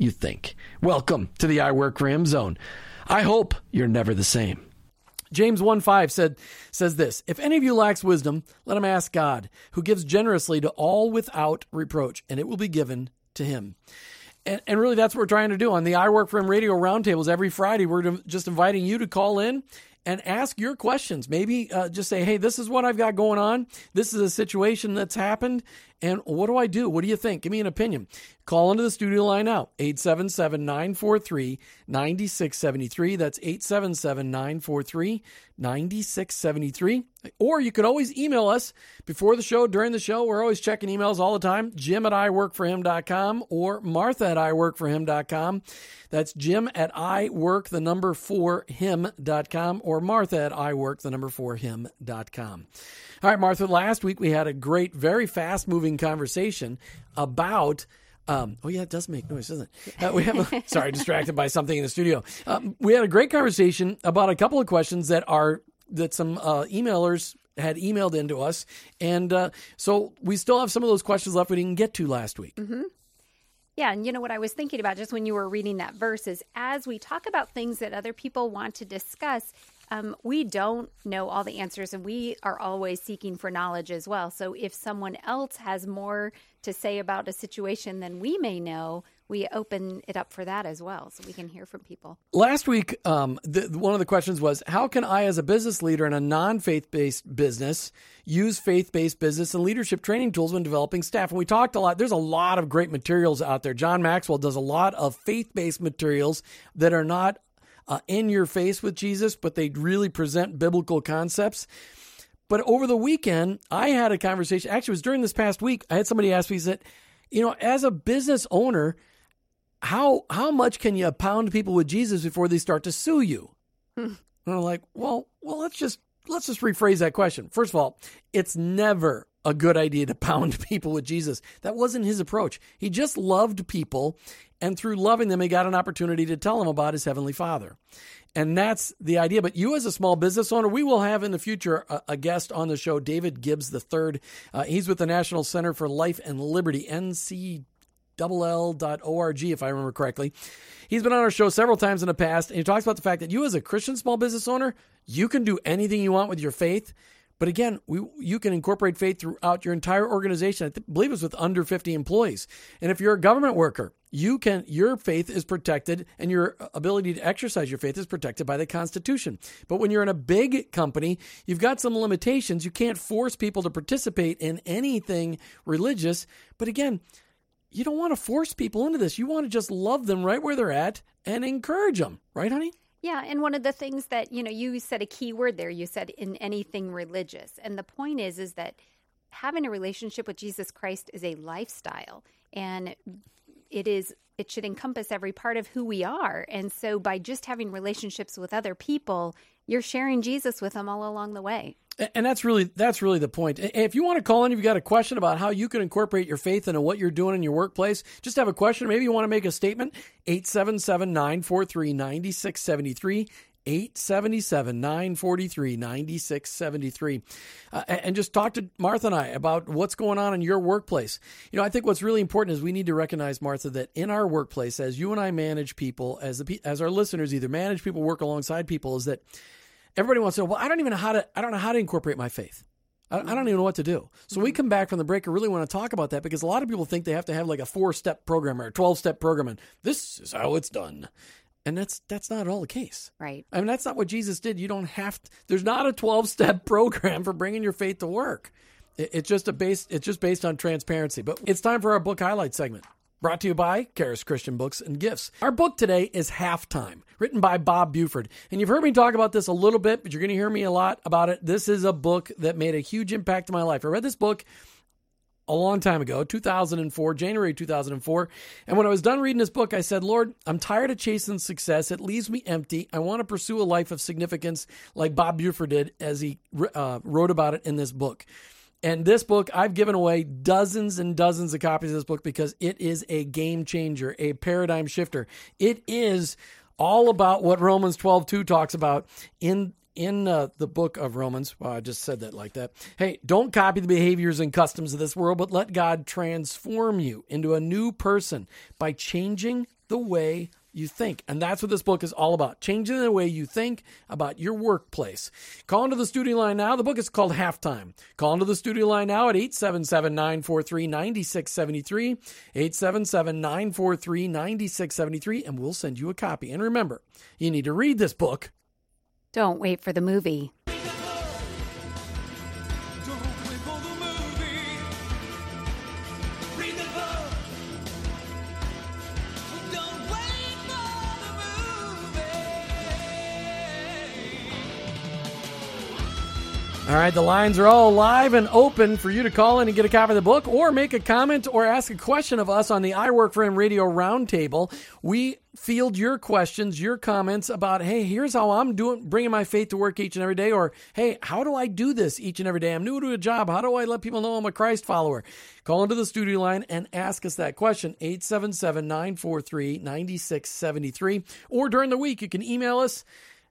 you think. Welcome to the I Work Him zone. I hope you're never the same. James 1 5 said, says this If any of you lacks wisdom, let him ask God, who gives generously to all without reproach, and it will be given to him. And, and really, that's what we're trying to do on the I Work for Him radio roundtables every Friday. We're just inviting you to call in and ask your questions. Maybe uh, just say, hey, this is what I've got going on. This is a situation that's happened. And what do I do? What do you think? Give me an opinion. Call into the studio line now, 877 943 9673. That's 877 943 9673. Or you could always email us before the show, during the show. We're always checking emails all the time. Jim at iworkforhim.com or Martha at iworkforhim.com. That's Jim at iwork, the number for him.com, or Martha at iwork, the number for him.com. All right, Martha, last week we had a great, very fast moving conversation about. Um, oh yeah, it does make noise, doesn't it? Uh, we have. A, sorry, distracted by something in the studio. Um, we had a great conversation about a couple of questions that are that some uh, emailers had emailed into us, and uh, so we still have some of those questions left we didn't get to last week. Mm-hmm. Yeah, and you know what I was thinking about just when you were reading that verse is as we talk about things that other people want to discuss, um, we don't know all the answers and we are always seeking for knowledge as well. So if someone else has more to say about a situation than we may know, we open it up for that as well so we can hear from people. Last week, um, the, one of the questions was How can I, as a business leader in a non faith based business, use faith based business and leadership training tools when developing staff? And we talked a lot. There's a lot of great materials out there. John Maxwell does a lot of faith based materials that are not uh, in your face with Jesus, but they really present biblical concepts. But over the weekend, I had a conversation. Actually, it was during this past week. I had somebody ask me, he said, you know, as a business owner, how how much can you pound people with Jesus before they start to sue you? and I'm like, well, well, let's just let's just rephrase that question. First of all, it's never a good idea to pound people with Jesus. That wasn't his approach. He just loved people, and through loving them, he got an opportunity to tell them about his heavenly Father. And that's the idea. But you, as a small business owner, we will have in the future a, a guest on the show, David Gibbs III. Uh, he's with the National Center for Life and Liberty, NC if I remember correctly. He's been on our show several times in the past, and he talks about the fact that you, as a Christian small business owner, you can do anything you want with your faith, But again, we, you can incorporate faith throughout your entire organization. I th- believe it's with under 50 employees. And if you're a government worker, you can your faith is protected and your ability to exercise your faith is protected by the constitution. But when you're in a big company you've got some limitations. You can't force people to participate in anything religious. But again you don't want to force people into this. You want to just love them right where they're at and encourage them. Right honey? Yeah, and one of the things that, you know, you said a key word there. You said in anything religious. And the point is is that having a relationship with Jesus Christ is a lifestyle. And it is it should encompass every part of who we are. And so by just having relationships with other people, you're sharing Jesus with them all along the way. And that's really that's really the point. If you want to call in, if you've got a question about how you can incorporate your faith into what you're doing in your workplace, just have a question. Maybe you want to make a statement. 877 943 9673. 877 943 9673. Uh, And just talk to Martha and I about what's going on in your workplace. You know, I think what's really important is we need to recognize, Martha, that in our workplace, as you and I manage people, as, the, as our listeners either manage people, work alongside people, is that everybody wants to know, well, I don't even know how to, I don't know how to incorporate my faith. I don't even know what to do. So we come back from the break and really want to talk about that because a lot of people think they have to have like a four step program or a 12 step program and this is how it's done. And that's that's not at all the case. Right. I mean, that's not what Jesus did. You don't have to, there's not a 12 step program for bringing your faith to work. It- it's just a base, it's just based on transparency. But it's time for our book highlight segment. Brought to you by Karis Christian Books and Gifts. Our book today is Halftime, written by Bob Buford. And you've heard me talk about this a little bit, but you're going to hear me a lot about it. This is a book that made a huge impact in my life. I read this book a long time ago, 2004, January 2004. And when I was done reading this book, I said, Lord, I'm tired of chasing success. It leaves me empty. I want to pursue a life of significance like Bob Buford did as he uh, wrote about it in this book. And this book, I've given away dozens and dozens of copies of this book because it is a game changer, a paradigm shifter. It is all about what Romans 12 2 talks about in in uh, the book of Romans. Well, I just said that like that. Hey, don't copy the behaviors and customs of this world, but let God transform you into a new person by changing the way you think. And that's what this book is all about changing the way you think about your workplace. Call into the studio line now. The book is called Halftime. Call into the studio line now at 877 943 9673. 877 943 9673, and we'll send you a copy. And remember, you need to read this book. Don't wait for the movie. All right, the lines are all live and open for you to call in and get a copy of the book or make a comment or ask a question of us on the I Work for Him Radio Roundtable. We field your questions, your comments about, hey, here's how I'm doing, bringing my faith to work each and every day, or hey, how do I do this each and every day? I'm new to a job. How do I let people know I'm a Christ follower? Call into the studio line and ask us that question, 877 943 9673. Or during the week, you can email us.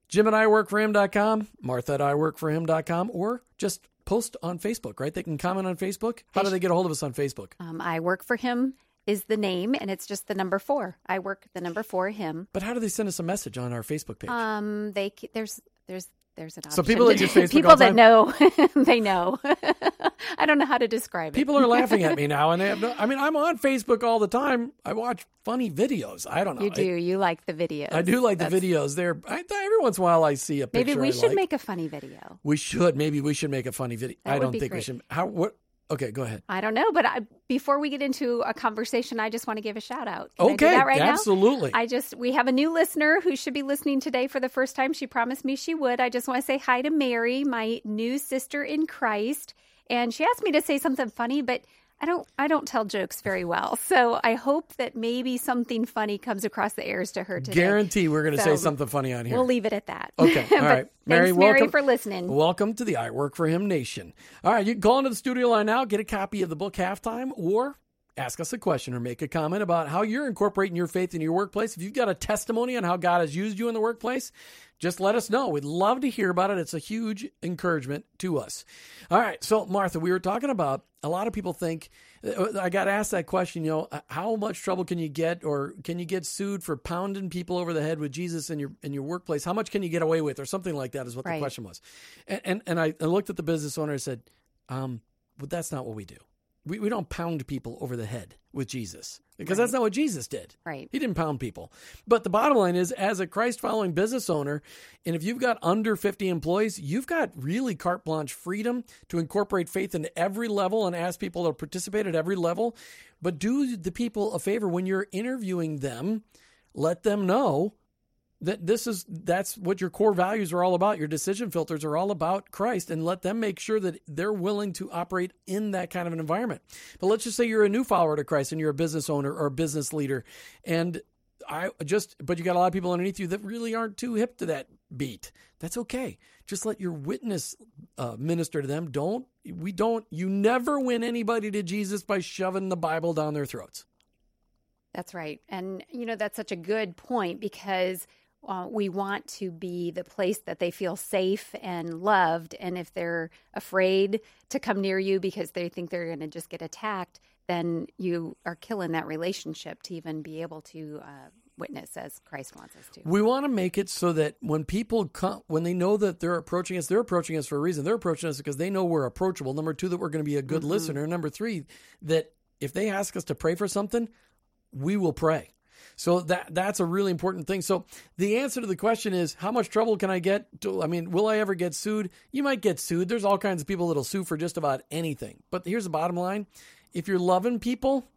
Jim at iworkforhim.com, Martha at iworkforhim.com, or just post on Facebook, right? They can comment on Facebook. How do they get a hold of us on Facebook? Um, I work for him is the name, and it's just the number four. I work the number four him. But how do they send us a message on our Facebook page? Um, they there's there's there's an option. So people that use Facebook people that know, they know. I don't know how to describe it. People are laughing at me now, and they have no. I mean, I'm on Facebook all the time. I watch funny videos. I don't know. You do. You like the videos. I, I do like That's- the videos. There, I, every once in a while, I see a picture. Maybe we I should like. make a funny video. We should. Maybe we should make a funny video. That I don't think we should. How? What? Okay, go ahead. I don't know, but I, before we get into a conversation, I just want to give a shout out. Can Okay, that right now? absolutely. I just we have a new listener who should be listening today for the first time. She promised me she would. I just want to say hi to Mary, my new sister in Christ, and she asked me to say something funny, but I don't I don't tell jokes very well. So I hope that maybe something funny comes across the airs to her today. Guarantee we're going to say something funny on here. We'll leave it at that. Okay, All right. Mary, thanks, Mary, for listening. Welcome to the I Work for Him Nation. All right, you can call into the studio line now, get a copy of the book Halftime, or ask us a question or make a comment about how you're incorporating your faith in your workplace. If you've got a testimony on how God has used you in the workplace, just let us know. We'd love to hear about it. It's a huge encouragement to us. All right, so Martha, we were talking about a lot of people think Uh, I got asked that question. You know, uh, how much trouble can you get, or can you get sued for pounding people over the head with Jesus in your in your workplace? How much can you get away with, or something like that? Is what the question was. And and, and I, I looked at the business owner and said, um, "But that's not what we do. We we don't pound people over the head with Jesus because that's not what Jesus did. Right. He didn't pound people. But the bottom line is, as a Christ following business owner, and if you've got under 50 employees, you've got really carte blanche freedom to incorporate faith into every level and ask people to participate at every level. But do the people a favor when you're interviewing them, let them know that this is that's what your core values are all about. Your decision filters are all about christ and let them make sure that they're willing to operate in that kind of an environment. But let's just say you're a new follower to christ and you're a business owner or a business leader. And i just but you got a lot of people underneath you that really aren't too hip to that beat. That's okay. Just let your witness uh, minister to them. Don't we don't you never win anybody to jesus by shoving the bible down their throats. That's right. And, you know, that's such a good point because uh, we want to be the place that they feel safe and loved. And if they're afraid to come near you because they think they're going to just get attacked, then you are killing that relationship to even be able to uh, witness as Christ wants us to. We want to make it so that when people come, when they know that they're approaching us, they're approaching us for a reason. They're approaching us because they know we're approachable. Number two, that we're going to be a good listener. Number three, that if they ask us to pray for something, we will pray. So that that's a really important thing. So the answer to the question is, how much trouble can I get? To, I mean, will I ever get sued? You might get sued. There's all kinds of people that'll sue for just about anything. But here's the bottom line: if you're loving people,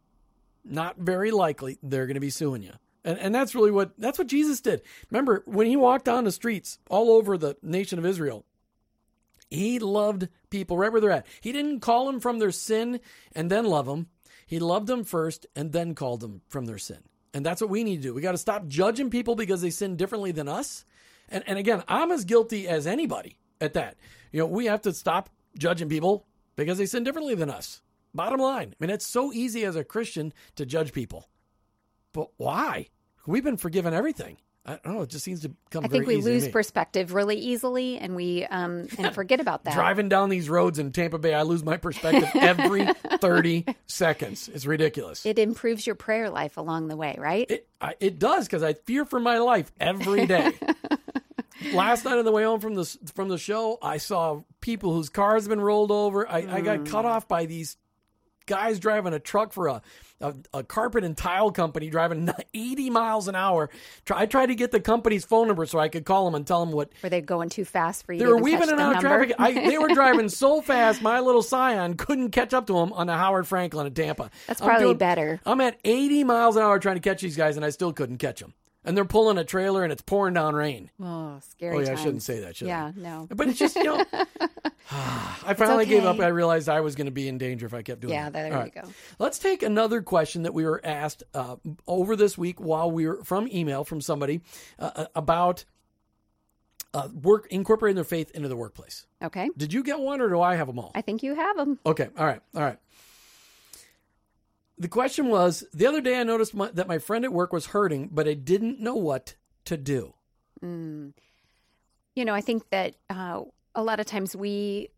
not very likely they're going to be suing you. And, and that's really what that's what Jesus did. Remember when he walked on the streets all over the nation of Israel, he loved people right where they're at. He didn't call them from their sin and then love them. He loved them first and then called them from their sin. And that's what we need to do. We got to stop judging people because they sin differently than us. And and again, I'm as guilty as anybody at that. You know, we have to stop judging people because they sin differently than us. Bottom line. I mean, it's so easy as a Christian to judge people. But why? We've been forgiven everything. I don't know. It just seems to come I think we lose perspective really easily and we um, and forget about that. Driving down these roads in Tampa Bay, I lose my perspective every 30 seconds. It's ridiculous. It improves your prayer life along the way, right? It I, it does because I fear for my life every day. Last night on the way home from the from the show, I saw people whose cars have been rolled over. I, I got cut off by these guys driving a truck for a, a a carpet and tile company driving 80 miles an hour. Try, I tried to get the company's phone number so I could call them and tell them what Were they going too fast for you? they were weaving and out of traffic. I, they were driving so fast, my little Scion couldn't catch up to them on the Howard Frankland in Tampa. That's I'm probably doing- better. I'm at 80 miles an hour trying to catch these guys, and I still couldn't catch them. And they're pulling a trailer, and it's pouring down rain. Oh, scary. Oh yeah, I shouldn't say that, should Yeah, I? no. But it's just you know, I finally gave up. I realized I was going to be in danger if I kept doing Yeah, it. there All you go. Let's take another question that we were asked uh, over this week while we were from email from somebody uh, about uh, work incorporating their faith into the workplace. Okay. Did you get one, or do I have them all? I think you have them. Okay. All right. All right. The question was the other day I noticed my, that my friend at work was hurting, but I didn't know what to do. You know, I think that uh, a lot of times we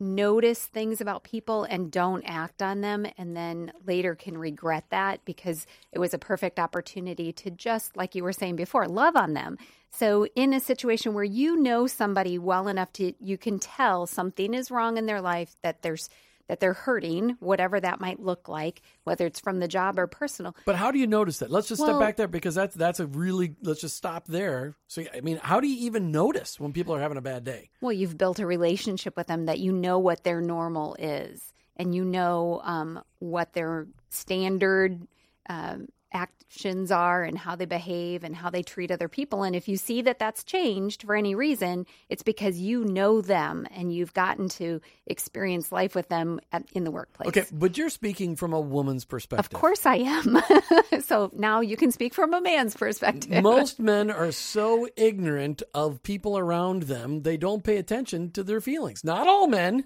notice things about people and don't act on them and then later can regret that because it was a perfect opportunity to just like you were saying before love on them so in a situation where you know somebody well enough to you can tell something is wrong in their life that there's that they're hurting whatever that might look like whether it's from the job or personal But how do you notice that? Let's just step back there because that's that's a really let's just stop there. So I mean, how do you even notice when people are having a bad day? Well, you've built a relationship with them that you know what their normal is, and you know um, what their standard um, actions are, and how they behave, and how they treat other people. And if you see that that's changed for any reason, it's because you know them and you've gotten to experience life with them at, in the workplace. Okay, but you're speaking from a woman's perspective. Of course, I am. so now you can speak from a man's perspective. Most men are so ignorant of people around them, they don't pay attention to their feelings. Not all men,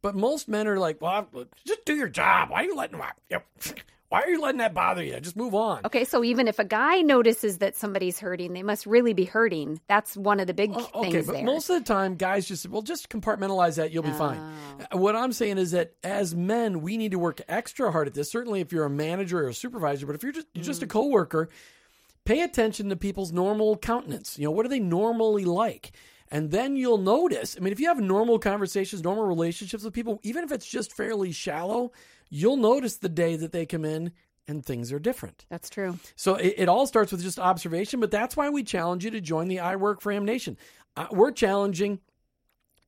but most men are like, well, just do your job. Why are you letting them? Yep. Why are you letting that bother you? Just move on. Okay, so even if a guy notices that somebody's hurting, they must really be hurting. That's one of the big Oh, okay, things but there. most of the time, guys just well, just compartmentalize that. You'll be fine. Oh. What I'm saying is that as men, we need to work extra hard at this. Certainly, if you're a manager or a supervisor, but if you're just you're just a Mm. coworker, pay attention to people's normal countenance. You know, what are they normally like? And then you'll notice. I mean, if you have normal conversations, normal relationships with people, even if it's just fairly shallow, you'll notice the day that they come in and things are different. That's true. So it, it all starts with just observation, but that's why we challenge you to join the I Work for Him Nation. Uh, we're challenging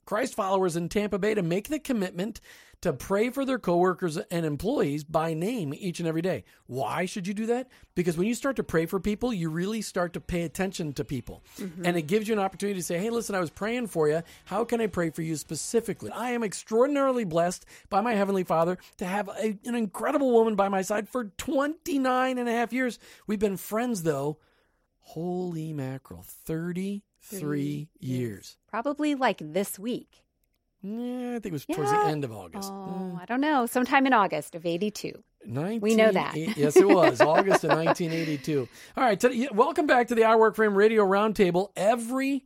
Christ followers in Tampa Bay to make the commitment to pray for their coworkers and employees by name each and every day. Why should you do that? Because when you start to pray for people, you really start to pay attention to people. Mm-hmm. And it gives you an opportunity to say, hey, listen, I was praying for you. How can I pray for you specifically? I am extraordinarily blessed by my Heavenly Father to have a, an incredible woman by my side for 29 and a half years. We've been friends, though. Holy mackerel, 33 years. Probably like this week. Yeah, I think it was towards the end of August. Oh, mm. I don't know. Sometime in August of 82. 19, We know that. yes, it was August of 1982. All right, today, welcome back to the I Work for Him Radio Roundtable. Every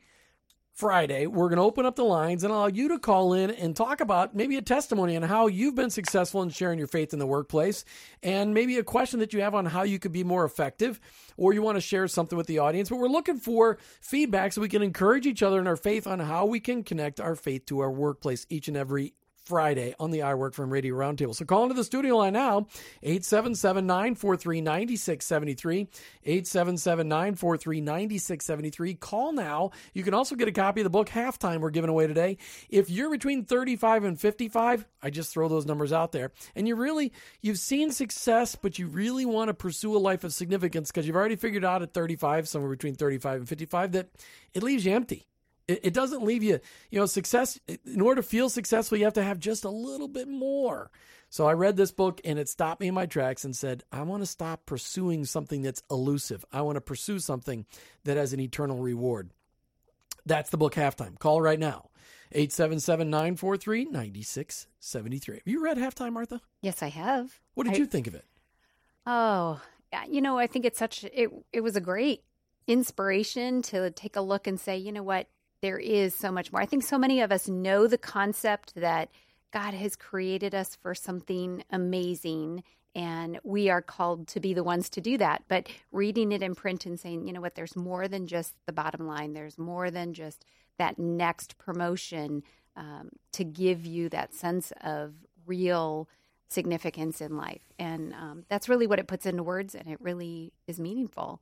Friday, we're going to open up the lines and allow you to call in and talk about maybe a testimony on how you've been successful in sharing your faith in the workplace, and maybe a question that you have on how you could be more effective, or you want to share something with the audience. But we're looking for feedback so we can encourage each other in our faith on how we can connect our faith to our workplace each and every Friday on the I Work for Him Radio Roundtable. So call into the studio line now, 877-943-9673, 877-943-9673. Call now. You can also get a copy of the book Halftime we're giving away today. If you're between 35 and 55, I just throw those numbers out there, and you really, you've seen success, but you really want to pursue a life of significance because you've already figured out at 35, somewhere between 35 and 55, that it leaves you empty. It, it doesn't leave you, you know, success. In order to feel successful, you have to have just a little bit more. So I read this book and it stopped me in my tracks and said, I want to stop pursuing something that's elusive. I want to pursue something that has an eternal reward. That's the book Halftime. Call right now. 877 943 9673. Have you read Halftime, Martha? Yes, I have. What did I- you think of it? Oh, you know, I think it's such it it was a great inspiration to take a look and say, you know what, there is so much more. I think so many of us know the concept that God has created us for something amazing and we are called to be the ones to do that. But reading it in print and saying, you know what, there's more than just the bottom line. There's more than just that next promotion um, to give you that sense of real significance in life. And um, that's really what it puts into words, and it really is meaningful.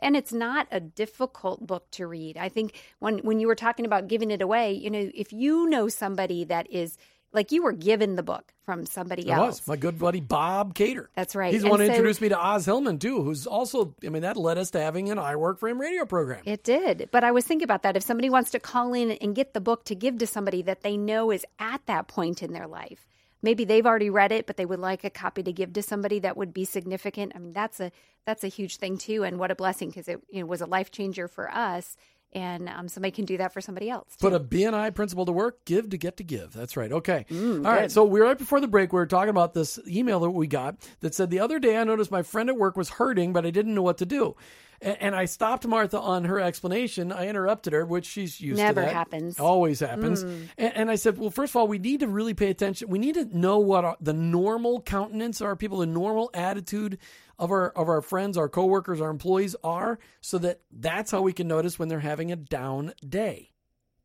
And it's not a difficult book to read. I think when when you were talking about giving it away, you know, if you know somebody that is like you were given the book from somebody It else. was my good buddy Bob Cater. That's right. He's the And one who so- introduced me to Os Hillman too, who's also. I mean, that led us to having an I Work for Him radio program. It did. But I was thinking about that. If somebody wants to call in and get the book to give to somebody that they know is at that point in their life, maybe they've already read it, but they would like a copy to give to somebody that would be significant. I mean, that's a that's a huge thing too, and what a blessing because it you know, was a life changer for us, and um, somebody can do that for somebody else. Too. Put a BNI principle to work. Give to get to give. That's right. Okay. Mm, All right. So we're right before the break. We were talking about this email that we got that said the other day I noticed my friend at work was hurting, but I didn't know what to do. A- And I stopped Martha on her explanation. I interrupted her, which she's used Never to. that. happens. Mm. Always happens. And, and I said, well, first of all, we need to really pay attention. We need to know what our, the normal countenance of our people, the normal attitude of our of our friends, our coworkers, our employees are, so that that's how we can notice when they're having a down day.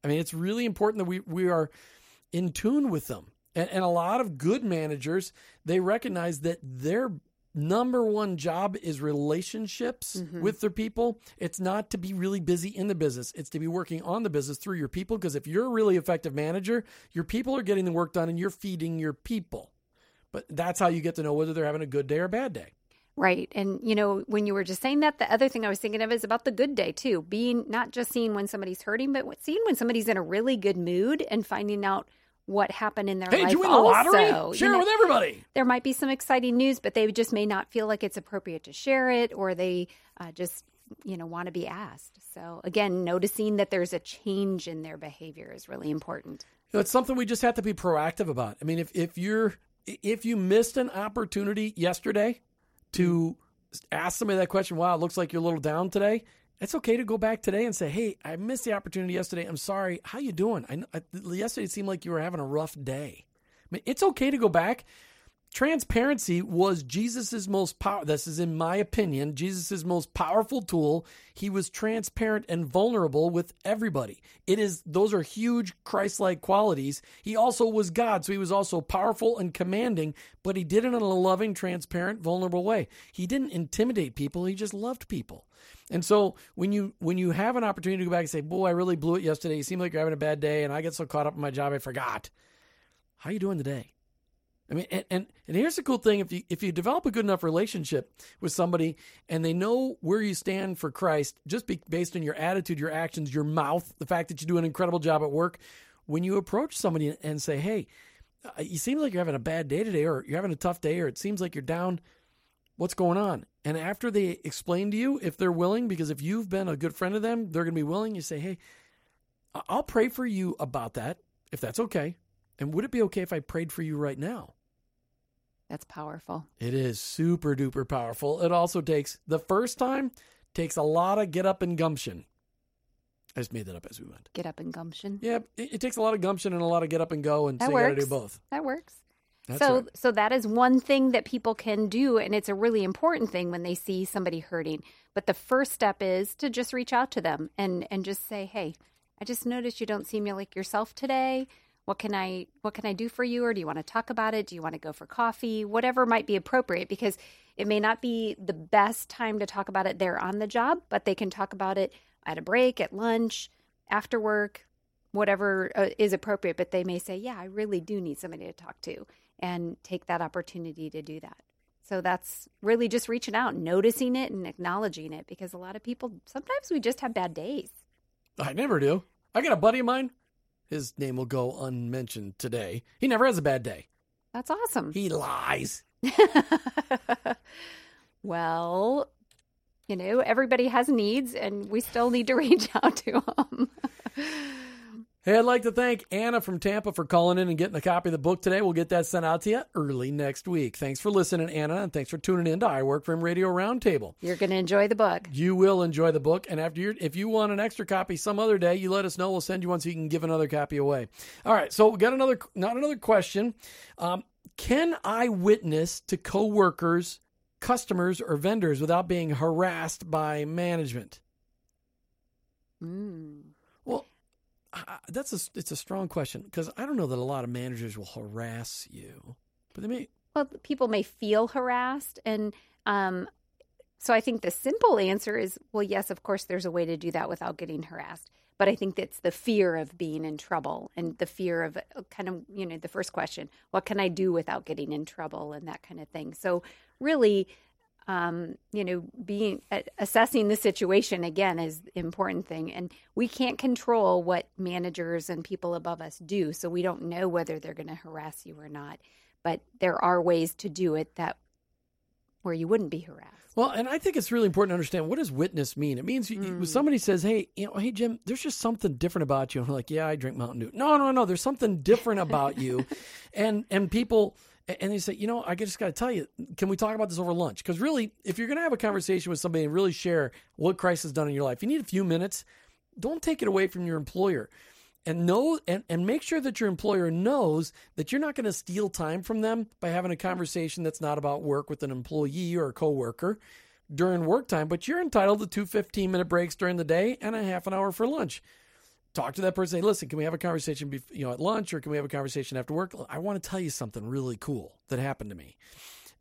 I mean, it's really important that we we are in tune with them. And, and a lot of good managers, they recognize that their number one job is relationships mm-hmm. with their people. It's not to be really busy in the business. It's to be working on the business through your people. Because if you're a really effective manager, your people are getting the work done and you're feeding your people. But that's how you get to know whether they're having a good day or a bad day. Right. And, you know, when you were just saying that, the other thing I was thinking of is about the good day, too. Being not just seeing when somebody's hurting, but seeing when somebody's in a really good mood and finding out what happened in their Hey, life. did you win the lottery? also. You Share know, it with everybody. there might be some exciting news, but they just may not feel like it's appropriate to share it, or they uh, just, you know, want to be asked. So again, noticing that there's a change in their behavior is really important. You know, it's something we just have to be proactive about. I mean, if, if you're if you missed an opportunity yesterday, to ask somebody that question. Wow, it looks like you're a little down today. It's okay to go back today and say, "Hey, I missed the opportunity yesterday. I'm sorry. How you doing? I, I yesterday it seemed like you were having a rough day." I mean, it's okay to go back. Transparency was Jesus's most power. This is in my opinion, Jesus's most powerful tool. He was transparent and vulnerable with everybody. It is those are huge Christ-like qualities. He also was God, so he was also powerful and commanding, but he did it in a loving, transparent, vulnerable way. He didn't intimidate people, he just loved people. And so when you when you have an opportunity to go back and say, "Boy, I really blew it yesterday. You seem like you're having a bad day and I get so caught up in my job I forgot." How are you doing today? I mean, and, and, and here's the cool thing: if you if you develop a good enough relationship with somebody, and they know where you stand for Christ, just be, based on your attitude, your actions, your mouth, the fact that you do an incredible job at work, when you approach somebody and say, "Hey, uh, you seem like you're having a bad day today, or you're having a tough day, or it seems like you're down," what's going on? And after they explain to you, if they're willing, because if you've been a good friend of them, they're going to be willing. You say, "Hey, I'll pray for you about that, if that's okay." And would it be okay if I prayed for you right now? That's powerful. It is super duper powerful. It also takes the first time takes a lot of get up and gumption. I just made that up as we went. Get up and gumption. Yeah, it, it takes a lot of gumption and a lot of get up and go, and That so you got to do both. That works. That's so right. so that is one thing that people can do and it's a really important thing when they see somebody hurting. But the first step is to just reach out to them and and just say, "Hey, I just noticed you don't seem like yourself today. What can I what can I do for you or do you want to talk about it? Do you want to go for coffee? Whatever might be appropriate because it may not be the best time to talk about it there on the job, but they can talk about it at a break, at lunch, after work, whatever uh, is appropriate, but they may say, "Yeah, I really do need somebody to talk to," and take that opportunity to do that. So that's really just reaching out, noticing it, and acknowledging it, because a lot of people sometimes we just have bad days. I never do. I got a buddy of mine. His name will go unmentioned today. He never has a bad day. That's awesome. He lies. well, you know, everybody has needs, and we still need to reach out to them. Hey, I'd like to thank Anna from Tampa for calling in and getting a copy of the book today. We'll get that sent out to you early next week. Thanks for listening, Anna, and thanks for tuning in to I Work for Him Radio Roundtable. You're going to enjoy the book. You will enjoy the book, and after you, if you want an extra copy some other day, you let us know. We'll send you one so you can give another copy away. All right, so we got another, not another question. Um, can I witness to coworkers, customers, or vendors without being harassed by management? Mm. I- that's a it's a strong question because I don't know that a lot of managers will harass you, but they may. Well, people may feel harassed, and um, so I think the simple answer is, well, yes, of course, there's a way to do that without getting harassed. But I think that's the fear of being in trouble and the fear of uh, kind of, you know, the first question, what can I do without getting in trouble and that kind of thing. So really, um, you know, being assessing the situation again is the important thing, and we can't control what managers and people above us do, so we don't know whether they're going to harass you or not. But there are ways to do it that where you wouldn't be harassed. Well, and I think it's really important to understand what does witness mean. It means you when somebody says, "Hey, you know, hey Jim, there's just something different about you." And I'm like, "Yeah, I drink Mountain Dew." No, no, no. There's something different about you, and and people. And they say, you know, I just got to tell you, can we talk about this over lunch? Because really, if you're going to have a conversation with somebody and really share what Christ has done in your life, you need a few minutes. Don't take it away from your employer and know and, and make sure that your employer knows that you're not going to steal time from them by having a conversation that's not about work with an employee or a coworker during work time, but you're entitled to two 15 minute breaks during the day and a half an hour for lunch. Talk to that person. Say, listen, can we have a conversation, bef- you know, at lunch, or can we have a conversation after work? I want to tell you something really cool that happened to me,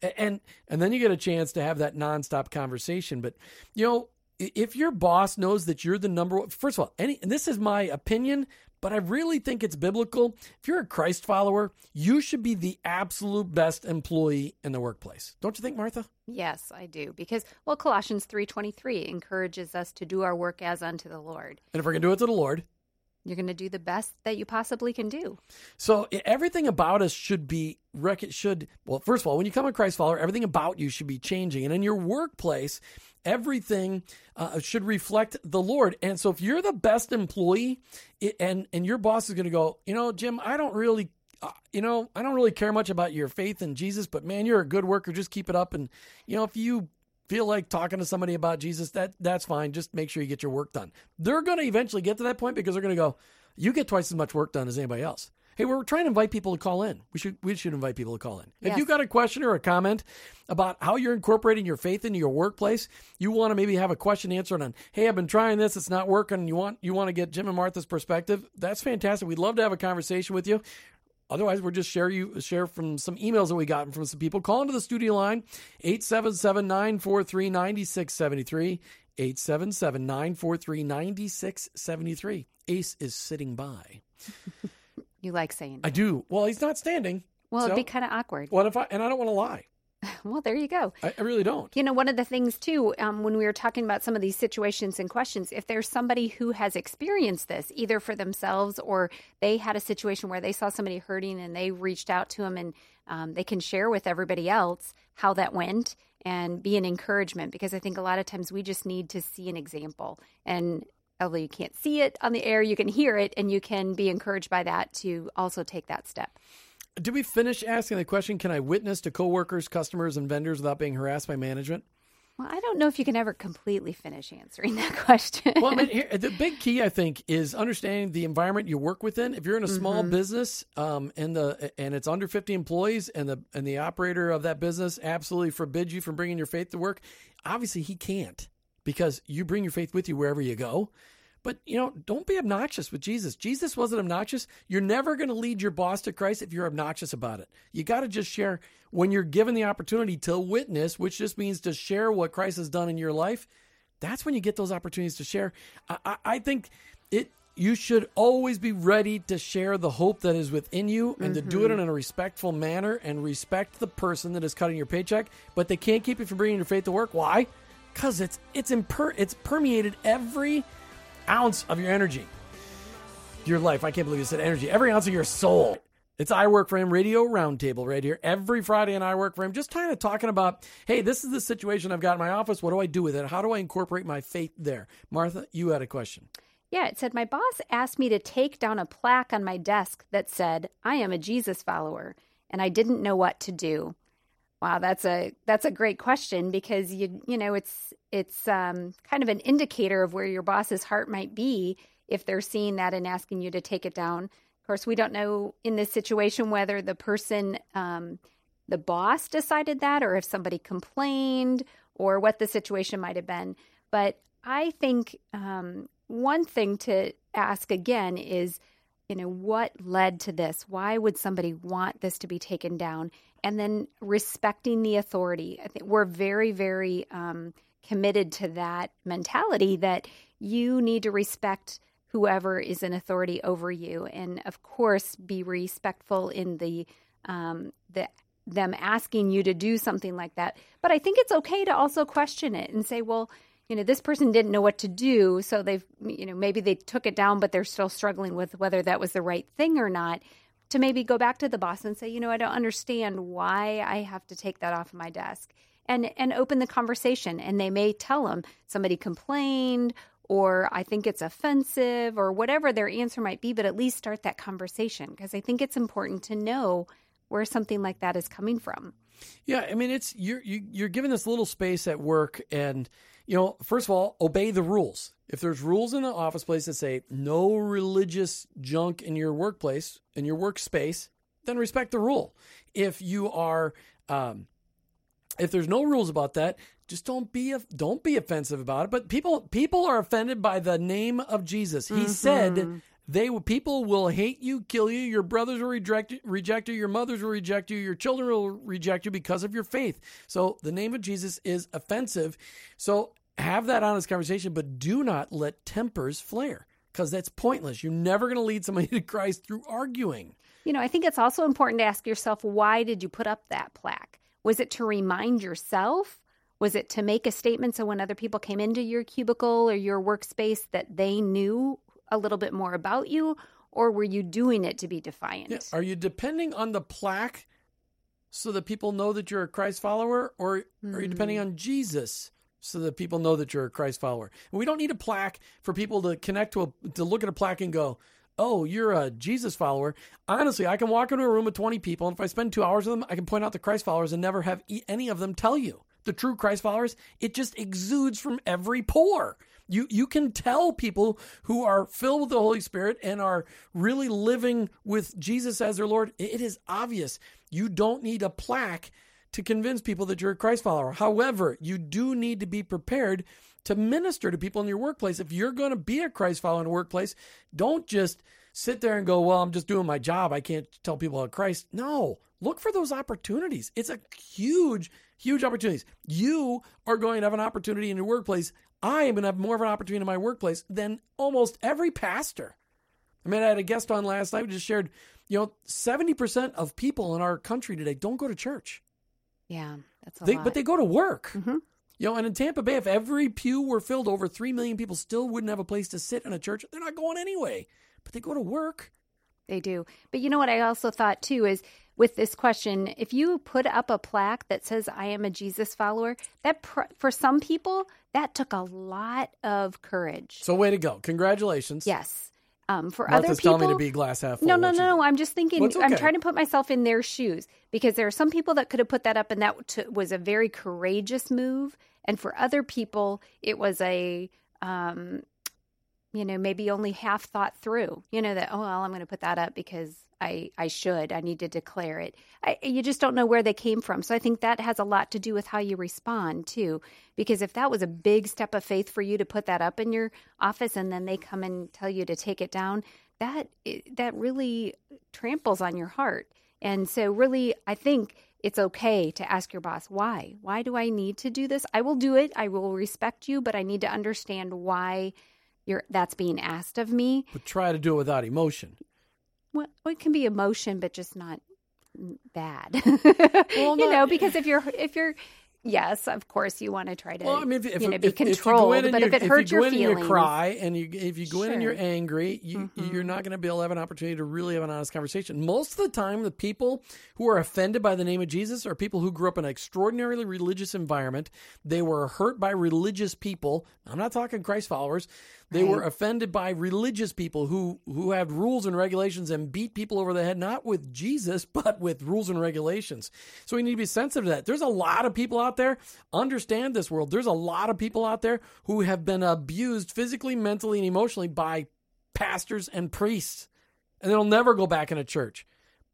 A- and and then you get a chance to have that nonstop conversation. But you know, if your boss knows that you're the number one, first of all, any, and this is my opinion, but I really think it's biblical. If you're a Christ follower, you should be the absolute best employee in the workplace. Don't you think, Martha? Yes, I do because well, Colossians three twenty three encourages us to do our work as unto the Lord. And if we're gonna do it to the Lord, You're going to do the best that you possibly can do. So everything about us should be should well first of all when you become a Christ follower everything about you should be changing and in your workplace everything uh, should reflect the Lord and so if you're the best employee it, and and your boss is going to go you know Jim I don't really uh, you know, I don't really care much about your faith in Jesus, but man, you're a good worker. Just keep it up. And, you know, if you feel like talking to somebody about Jesus, that that's fine. Just make sure you get your work done. They're going to eventually get to that point because they're going to go, you get twice as much work done as anybody else. Hey, we're trying to invite people to call in. We should we should invite people to call in. If Yes. you got a question or a comment about how you're incorporating your faith into your workplace, you want to maybe have a question answered on, hey, I've been trying this, it's not working. You want you want to get Jim and Martha's perspective? That's fantastic. We'd love to have a conversation with you. Otherwise, we'll just share you share from some emails that we got from some people. Call into the studio line 877-943-9673. 877-943-9673. Ace is sitting by. You like saying. I do. Well, he's not standing. well, so- it'd be kind of awkward. What if I and I don't want to lie. Well, there you go. I, I really don't. You know, one of the things too, um, when we were talking about some of these situations and questions, if there's somebody who has experienced this either for themselves or they had a situation where they saw somebody hurting and they reached out to them and um, they can share with everybody else how that went and be an encouragement because I think a lot of times we just need to see an example. And although you can't see it on the air, you can hear it and you can be encouraged by that to also take that step. Did we finish asking the question? Can I witness to coworkers, customers, and vendors without being harassed by management? Well, I don't know if you can ever completely finish answering that question. Well, I mean, here, the big key, I think, is understanding the environment you work within. If you're in a small business um, and the and it's under 50 employees, and the and the operator of that business absolutely forbids you from bringing your faith to work, obviously he can't because you bring your faith with you wherever you go. But you know, don't be obnoxious with Jesus. Jesus wasn't obnoxious. You're never going to lead your boss to Christ if you're obnoxious about it. You got to just share when you're given the opportunity to witness, which just means to share what Christ has done in your life that's when you get those opportunities to share. I, I, I think it. You should always be ready to share the hope that is within you, and to do it mm-hmm. in a respectful manner, and respect the person that is cutting your paycheck. But they can't keep you from bringing your faith to work. Why? Because it's it's imper- it's permeated every ounce of your energy, your life. I can't believe you said energy. Every ounce of your soul. It's I Work for Him Radio Roundtable right here every Friday in I Work for Him. Just kind of talking about, hey, this is the situation I've got in my office. What do I do with it? How do I incorporate my faith there? Martha, you had a question. Yeah, it said my boss asked me to take down a plaque on my desk that said, "I am a Jesus follower," and I didn't know what to do. Wow, that's a that's a great question because you you know it's it's um, kind of an indicator of where your boss's heart might be if they're seeing that and asking you to take it down. Of course, we don't know in this situation whether the person, um, the boss, decided that or if somebody complained or what the situation might have been. But I think um, one thing to ask again is, you know, what led to this? Why would somebody want this to be taken down? And then respecting the authority. I think we're very, very um, committed to that mentality that you need to respect whoever is in authority over you, and of course, be respectful in the um, the them asking you to do something like that. But I think it's okay to also question it and say, well, you know, this person didn't know what to do, so they've, you know, maybe they took it down, but they're still struggling with whether that was the right thing or not. To maybe go back to the boss and say, you know, I don't understand why I have to take that off of my desk, and and open the conversation. And they may tell them somebody complained, or I think it's offensive, or whatever their answer might be. But at least start that conversation because I think it's important to know where something like that is coming from. Yeah, I mean, it's you're you, you're given this little space at work, and you know, first of all, obey the rules. If there's rules in the office place that say no religious junk in your workplace in your workspace, then respect the rule. If you are, um, if there's no rules about that, just don't be don't be offensive about it. But people people are offended by the name of Jesus. He said they people will hate you, kill you. Your brothers will reject you, reject you. Your mothers will reject you. Your children will reject you because of your faith. So the name of Jesus is offensive. So have that honest conversation, but do not let tempers flare because that's pointless. You're never going to lead somebody to Christ through arguing. You know, I think it's also important to ask yourself why did you put up that plaque? Was it to remind yourself? Was it to make a statement so when other people came into your cubicle or your workspace that they knew a little bit more about you? Or were you doing it to be defiant? Yeah. Are you depending on the plaque so that people know that you're a Christ follower, or are you depending mm. on Jesus so that people know that you're a Christ follower? And we don't need a plaque for people to connect to a to look at a plaque and go, oh, you're a Jesus follower. Honestly, I can walk into a room with 20 people, and if I spend two hours with them, I can point out the Christ followers and never have any of them tell you. The true Christ followers, it just exudes from every pore. You you can tell people who are filled with the Holy Spirit and are really living with Jesus as their Lord. It is obvious. You don't need a plaque to convince people that you're a Christ follower. However, you do need to be prepared to minister to people in your workplace. If you're going to be a Christ follower in a workplace, don't just sit there and go, "Well, I'm just doing my job. I can't tell people about Christ." No, look for those opportunities. It's a huge, huge opportunities. You are going to have an opportunity in your workplace. I am going to have more of an opportunity in my workplace than almost every pastor. I mean, I had a guest on last night who just shared, you know, 70% of people in our country today don't go to church. Yeah, that's a They, lot. but they go to work. Mm-hmm. You know, and in Tampa Bay, if every pew were filled, over 3 million people still wouldn't have a place to sit in a church. They're not going anyway, but they go to work. They do. But you know what I also thought too is with this question, if you put up a plaque that says I am a Jesus follower, that pr- for some people that took a lot of courage. So, way to go. Congratulations. Yes. Um, for Martha's other people, telling me to be glass half full. No, no, no, no. I'm just thinking. It's I'm trying to put myself in their shoes because there are some people that could have put that up, and that t- was a very courageous move. And for other people, it was a, um, you know, maybe only half thought through. You know that oh well, I'm going to put that up because I I should. I need to declare it. I, you just don't know where they came from. So I think that has a lot to do with how you respond too. Because if that was a big step of faith for you to put that up in your office, and then they come and tell you to take it down, that eh, that really tramples on your heart. And so, really, I think it's okay to ask your boss, why? Why do I need to do this? I will do it. I will respect you, but I need to understand why you're that's being asked of me. But try to do it without emotion. Well, it can be emotion, but just not bad. Well, you know, because if you're if you're yes, of course you want to try to Well, I mean, if, if, you know if, be if controlled, and but you, if it hurts you your feelings, you cry, and you if you go in and you're Sure. Mm-hmm. angry, you, you're not going to be able to have an opportunity to really have an honest conversation. Most of the time, the people who are offended by the name of Jesus are people who grew up in an extraordinarily religious environment. They were hurt by religious people. I'm not talking Christ followers. They were offended by religious people who who had rules and regulations and beat people over the head, not with Jesus, but with rules and regulations. So we need to be sensitive to that. There's a lot of people out there. Understand this world. There's a lot of people out there who have been abused physically, mentally, and emotionally by pastors and priests, and they'll never go back in a church.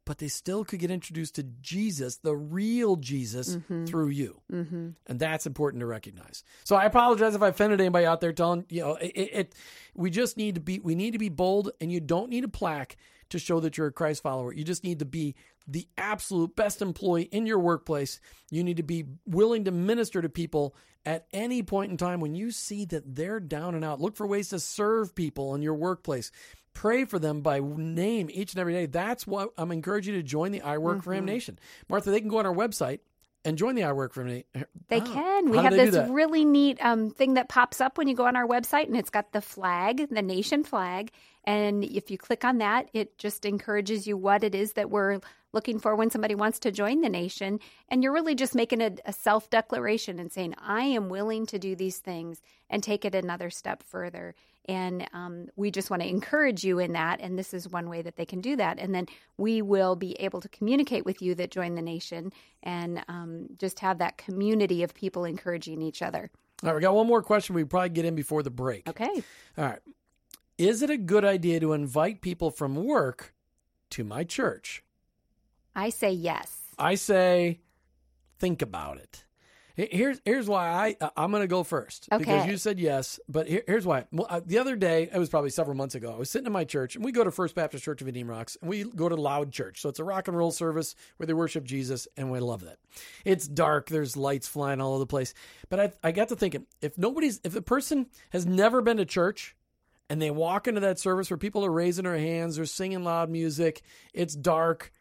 But they still could get introduced to Jesus, the real Jesus, through you, mm-hmm. and that's important to recognize. So I apologize if I offended anybody out there. Telling you know, it, it, it we just need to be we need to be bold, and you don't need a plaque to show that you're a Christ follower. You just need to be the absolute best employee in your workplace. You need to be willing to minister to people at any point in time when you see that they're down and out. Look for ways to serve people in your workplace. Pray for them by name each and every day. That's what I'm encouraging you to join the I Work for Him Nation. Martha, they can go on our website and join the I Work for Him Nation. They can. We have this really neat um, thing that pops up when you go on our website, and it's got the flag, the nation flag. And if you click on that, it just encourages you what it is that we're looking for when somebody wants to join the nation. And you're really just making a, a self declaration and saying, I am willing to do these things and take it another step further. And um, we just want to encourage you in that. And this is one way that they can do that. And then we will be able to communicate with you that join the nation and um, just have that community of people encouraging each other. All right, we got one more question we probably get in before the break. Okay. All right. Is it a good idea to invite people from work to my church? I say yes. I say, think about it. He- Here's here's why I uh, I'm going to go first because you said yes, but here, here's why. Well, uh, the other day, it was probably several months ago. I was sitting in my church, and we go to First Baptist Church of Indian Rocks, and we go to Loud Church. So it's a rock and roll service where they worship Jesus, and we love that. It's dark, there's lights flying all over the place. But I I got to thinking, if nobody's if a person has never been to church, and they walk into that service where people are raising their hands, they're singing loud music, it's dark,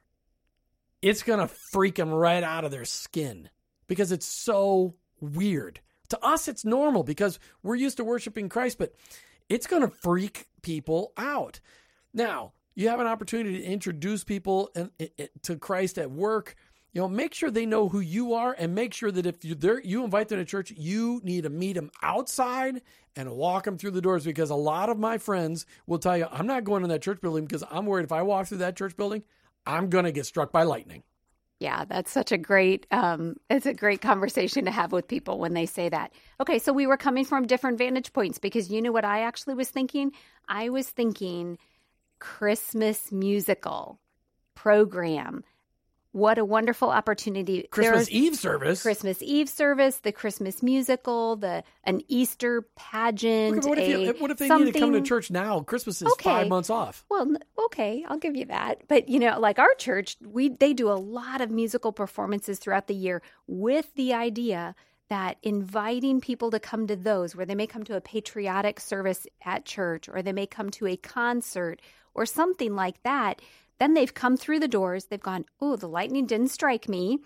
it's going to freak them right out of their skin because it's so weird. To us, it's normal because we're used to worshiping Christ, but it's going to freak people out. Now, you have an opportunity to introduce people to Christ at work. you know, make sure they know who you are and make sure that if you you invite them to church, you need to meet them outside and walk them through the doors because a lot of my friends will tell you, I'm not going in that church building because I'm worried if I walk through that church building, I'm going to get struck by lightning. Yeah, that's such a great um, it's a great conversation to have with people when they say that. Okay, so we were coming from different vantage points because you know what I actually was thinking? I was thinking Christmas musical program. What a wonderful opportunity. Christmas Eve service. Christmas Eve service, the Christmas musical, the an Easter pageant. Look, what if, a you, what if they need to come to church now? Christmas is Okay. five months off. Well, okay, I'll give you that. But you know, like our church, we they do a lot of musical performances throughout the year with the idea that inviting people to come to those where they may come to a patriotic service at church or they may come to a concert or something like that, then they've come through the doors, they've gone, "Oh, the lightning didn't strike me."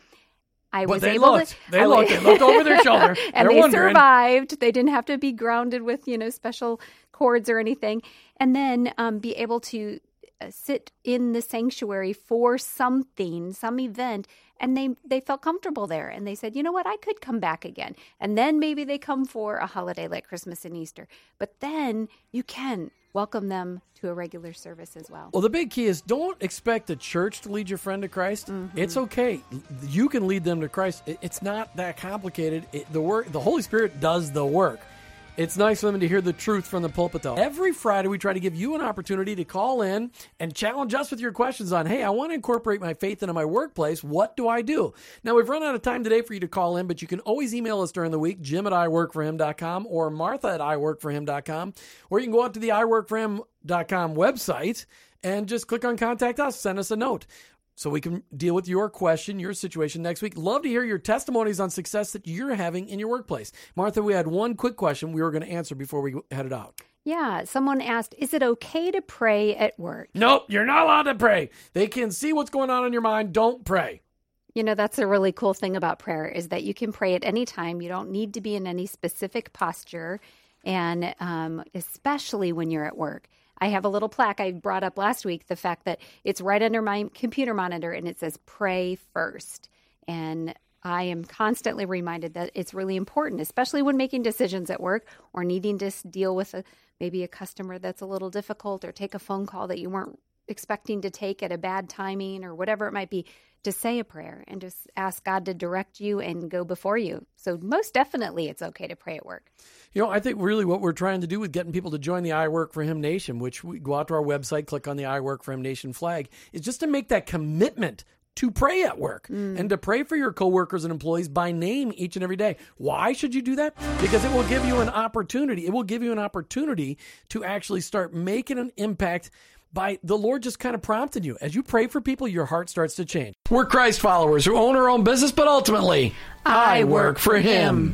I But was they able looked. to They I looked. They looked over their shoulder. and They're they wondering. survived. They didn't have to be grounded with you know special cords or anything, and then um, be able to uh, sit in the sanctuary for something, some event, and they they felt comfortable there, and they said, you know what, I could come back again, and then maybe they come for a holiday like Christmas and Easter, but then you can welcome them to a regular service as well. Well, the big key is don't expect the church to lead your friend to Christ. Mm-hmm. It's okay. You can lead them to Christ. It's not that complicated. It, the work, the Holy Spirit does the work. It's nice for them to hear the truth from the pulpit, though. Every Friday, we try to give you an opportunity to call in and challenge us with your questions on, hey, I want to incorporate my faith into my workplace. What do I do? Now, we've run out of time today for you to call in, but you can always email us during the week, jim at iworkforhim.com or martha at iworkforhim.com, or you can go out to the iworkforhim.com website and just click on contact us, send us a note so we can deal with your question, your situation next week. Love to hear your testimonies on success that you're having in your workplace. Martha, we had one quick question we were going to answer before we headed out. Yeah, someone asked, is it okay to pray at work? Nope, you're not allowed to pray. They can see what's going on in your mind. Don't pray. You know, that's a really cool thing about prayer is that you can pray at any time. You don't need to be in any specific posture, and um, especially when you're at work. I have a little plaque I brought up last week the fact that it's right under my computer monitor and it says pray first. And I am constantly reminded that it's really important, especially when making decisions at work or needing to deal with a, maybe a customer that's a little difficult or take a phone call that you weren't expecting to take at a bad timing or whatever it might be to say a prayer and just ask God to direct you and go before you. So most definitely it's okay to pray at work. You know, I think really what we're trying to do with getting people to join the I Work for Him Nation, which we go out to our website, click on the I Work for Him Nation flag, is just to make that commitment to pray at work mm. and to pray for your coworkers and employees by name each and every day. Why should you do that? Because it will give you an opportunity. It will give you an opportunity to actually start making an impact by the Lord just kind of prompting you. As you pray for people, your heart starts to change. We're Christ followers who own our own business, but ultimately, I work for Him.